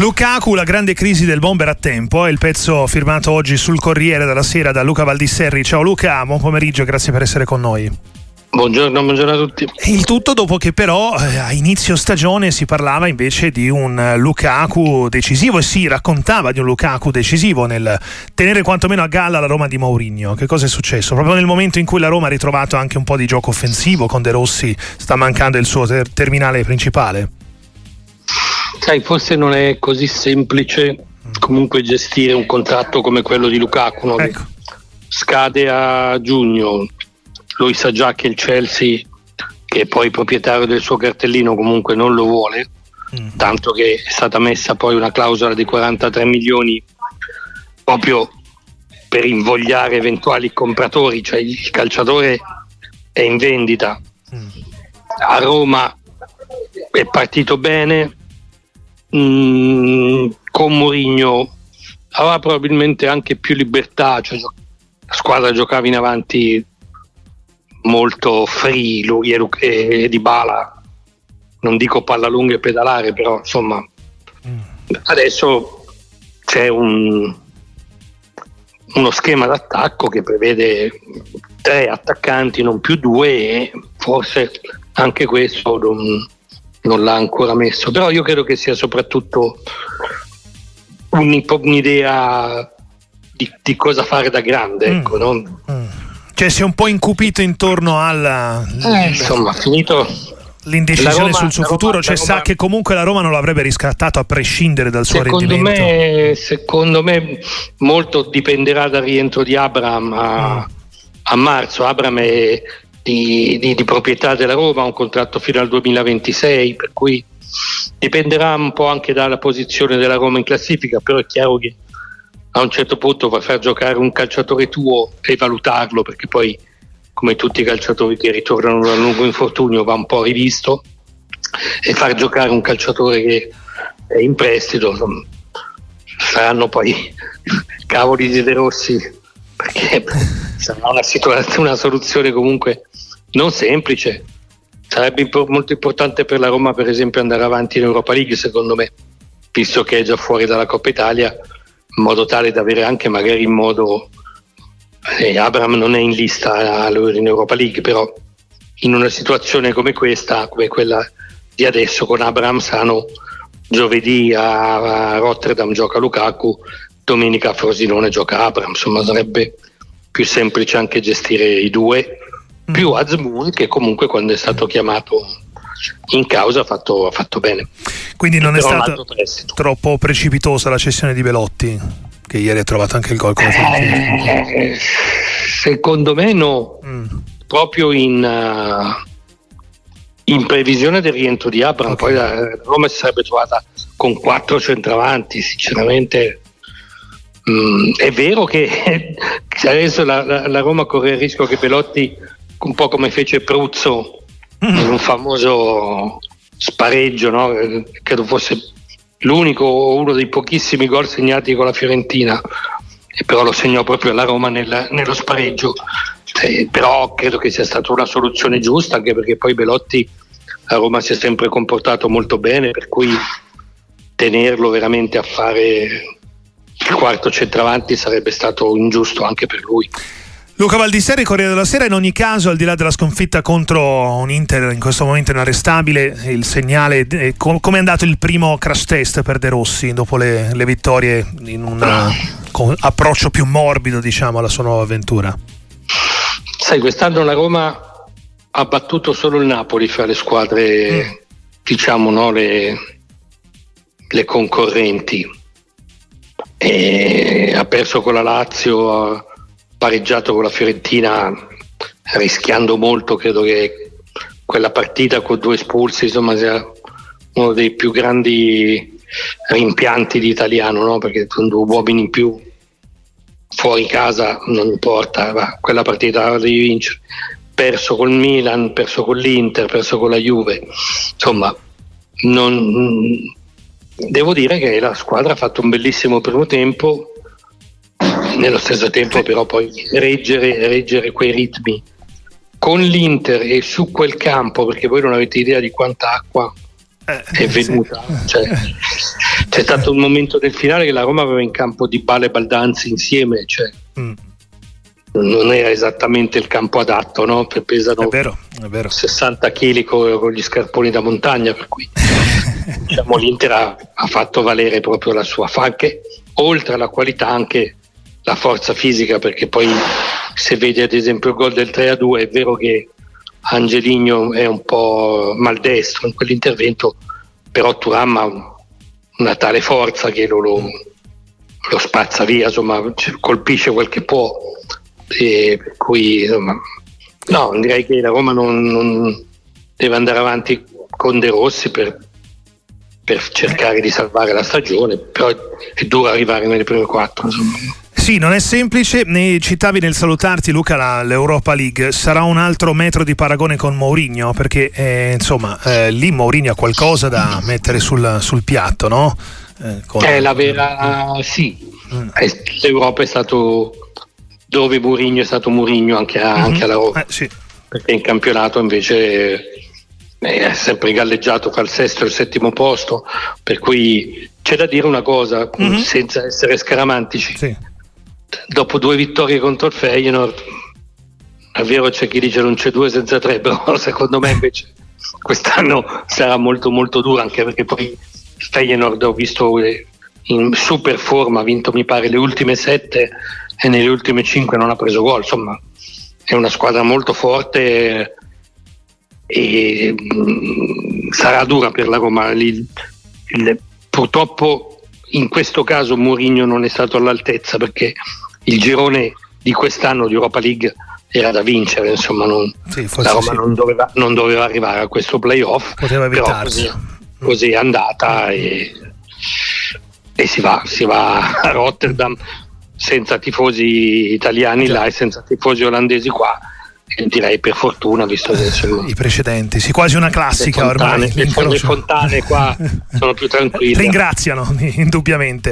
Lukaku, la grande crisi del bomber a tempo, è il pezzo firmato oggi sul Corriere della Sera da Luca Valdisserri. Ciao Luca, buon pomeriggio, grazie per essere con noi. Buongiorno, buongiorno, a tutti. Il tutto dopo che però eh, a inizio stagione si parlava invece di un Lukaku decisivo e si raccontava di un Lukaku decisivo nel tenere quantomeno a galla la Roma di Mourinho. Che cosa è successo? Proprio nel momento in cui la Roma ha ritrovato anche un po' di gioco offensivo con De Rossi sta mancando il suo ter- terminale principale. Sai, forse non è così semplice comunque gestire un contratto come quello di Lukaku. No? Ecco. Scade a giugno, lui sa già che il Chelsea, che è poi proprietario del suo cartellino, comunque non lo vuole, mm. tanto che è stata messa poi una clausola di 43 milioni proprio per invogliare eventuali compratori, cioè il calciatore è in vendita. Mm. A Roma è partito bene, mm, con Mourinho aveva probabilmente anche più libertà, cioè la squadra giocava in avanti molto free lui e, e, e Di Bala non dico palla lunga e pedalare però insomma mm. adesso c'è un, uno schema d'attacco che prevede tre attaccanti non più due e forse anche questo non, non l'ha ancora messo però io credo che sia soprattutto un'idea di, di cosa fare da grande mm. ecco, no? mm. Cioè si è un po' incupito intorno alla... Eh, insomma, finito l'indecisione Roma, sul suo futuro, Roma, cioè Roma, sa che comunque la Roma non l'avrebbe riscattato a prescindere dal suo secondo rendimento. Me, secondo me molto dipenderà dal rientro di Abram a, mm. a marzo. Abram è di, di, di, proprietà della Roma, un contratto fino al 2026, per cui dipenderà un po' anche dalla posizione della Roma in classifica, però è chiaro che a un certo punto a far giocare un calciatore tuo e valutarlo perché poi come tutti i calciatori che ritornano da un lungo infortunio va un po' rivisto e far giocare un calciatore che è in prestito saranno poi cavoli di De Rossi perché sarà una, una soluzione comunque non semplice sarebbe molto importante per la Roma per esempio andare avanti in Europa League secondo me visto che è già fuori dalla Coppa Italia in modo tale da avere anche magari in modo eh, Abram non è in lista in Europa League però in una situazione come questa come quella di adesso con Abram Sano giovedì a Rotterdam gioca Lukaku domenica a Frosinone gioca Abram insomma sarebbe più semplice anche gestire i due. Più Azmoun che comunque quando è stato chiamato in causa ha fatto, ha fatto bene. Quindi non è stata troppo precipitosa la cessione di Belotti, che ieri ha trovato anche il gol eh, Secondo me no, mm. proprio in, uh, in, previsione del rientro di Abram, okay. poi la Roma si sarebbe trovata con quattro centravanti, sinceramente. Mm, è vero che adesso la, la, la Roma corre il rischio che Belotti, un po' come fece Pruzzo, in un famoso spareggio, no? credo fosse l'unico o uno dei pochissimi gol segnati con la Fiorentina, e però lo segnò proprio la Roma nel, nello spareggio. Eh, però credo che sia stata una soluzione giusta, anche perché poi Belotti a Roma si è sempre comportato molto bene, per cui tenerlo veramente a fare il quarto centravanti sarebbe stato ingiusto anche per lui. Luca Valdisseri, Corriere della Sera, in ogni caso, al di là della sconfitta contro un Inter in questo momento inarrestabile, il segnale, eh, com- come è andato il primo crash test per De Rossi dopo le, le vittorie in un approccio più morbido diciamo, alla sua nuova avventura? Sai, quest'anno la Roma ha battuto solo il Napoli fra le squadre, mm. diciamo, no, le, le concorrenti. E ha perso con la Lazio pareggiato con la Fiorentina rischiando molto, credo che quella partita con due espulsi insomma sia uno dei più grandi rimpianti di italiano, no? perché con due uomini in più fuori casa non importa, ma quella partita devi vincere. Perso col Milan, perso con l'Inter, perso con la Juve, insomma, non, devo dire che la squadra ha fatto un bellissimo primo tempo, nello stesso tempo però poi reggere, reggere quei ritmi con l'Inter e su quel campo, perché voi non avete idea di quanta acqua eh, è venuta. Sì. Cioè, c'è stato un momento del finale che la Roma aveva in campo di Bale e Baldanzi insieme, cioè mm. non era esattamente il campo adatto, no? pesano è vero, è vero. 60 kg con, con, gli scarponi da montagna, per cui diciamo, l'Inter ha, ha, fatto valere proprio la sua fanche, oltre alla qualità anche la forza fisica, perché poi se vedi ad esempio il gol del 3-2 è vero che Angeligno è un po' maldestro in quell'intervento, però Turam ha una tale forza che lo, lo, lo spazza via, insomma, colpisce quel che può. E per cui, insomma, no, direi che la Roma non, non deve andare avanti con De Rossi per, per cercare di salvare la stagione, però è duro arrivare nelle prime quattro. Insomma. Sì, non è semplice, ne citavi nel salutarti Luca la, l'Europa League, sarà un altro metro di paragone con Mourinho perché eh, insomma eh, lì Mourinho ha qualcosa da mettere sul, sul piatto, no? Eh, con... È la vera, sì, mm. l'Europa è stato dove Mourinho è stato Mourinho anche, a, mm-hmm. anche alla Roma, eh, sì. perché in campionato invece eh, è sempre galleggiato fra il sesto e il settimo posto, per cui c'è da dire una cosa, mm-hmm. senza essere scaramantici. Sì dopo due vittorie contro il Feyenoord, è vero c'è chi dice non c'è due senza tre, però secondo me invece quest'anno sarà molto molto duro anche perché poi il Feyenoord ho visto in super forma, ha vinto mi pare le ultime sette e nelle ultime cinque non ha preso gol, insomma è una squadra molto forte e mh, sarà dura per la Roma. Il, il, purtroppo in questo caso Mourinho non è stato all'altezza perché il girone di quest'anno di Europa League era da vincere, insomma non, sì, la Roma sì. non, doveva, non, doveva, arrivare a questo playoff, poteva evitarsi. Così, così, è andata e, e si, va, si, va, a Rotterdam senza tifosi italiani Già. là e senza tifosi olandesi qua direi per fortuna visto che sono i precedenti sì quasi una classica le fontane, ormai le, le fontane qua sono più tranquille. Ringraziano indubbiamente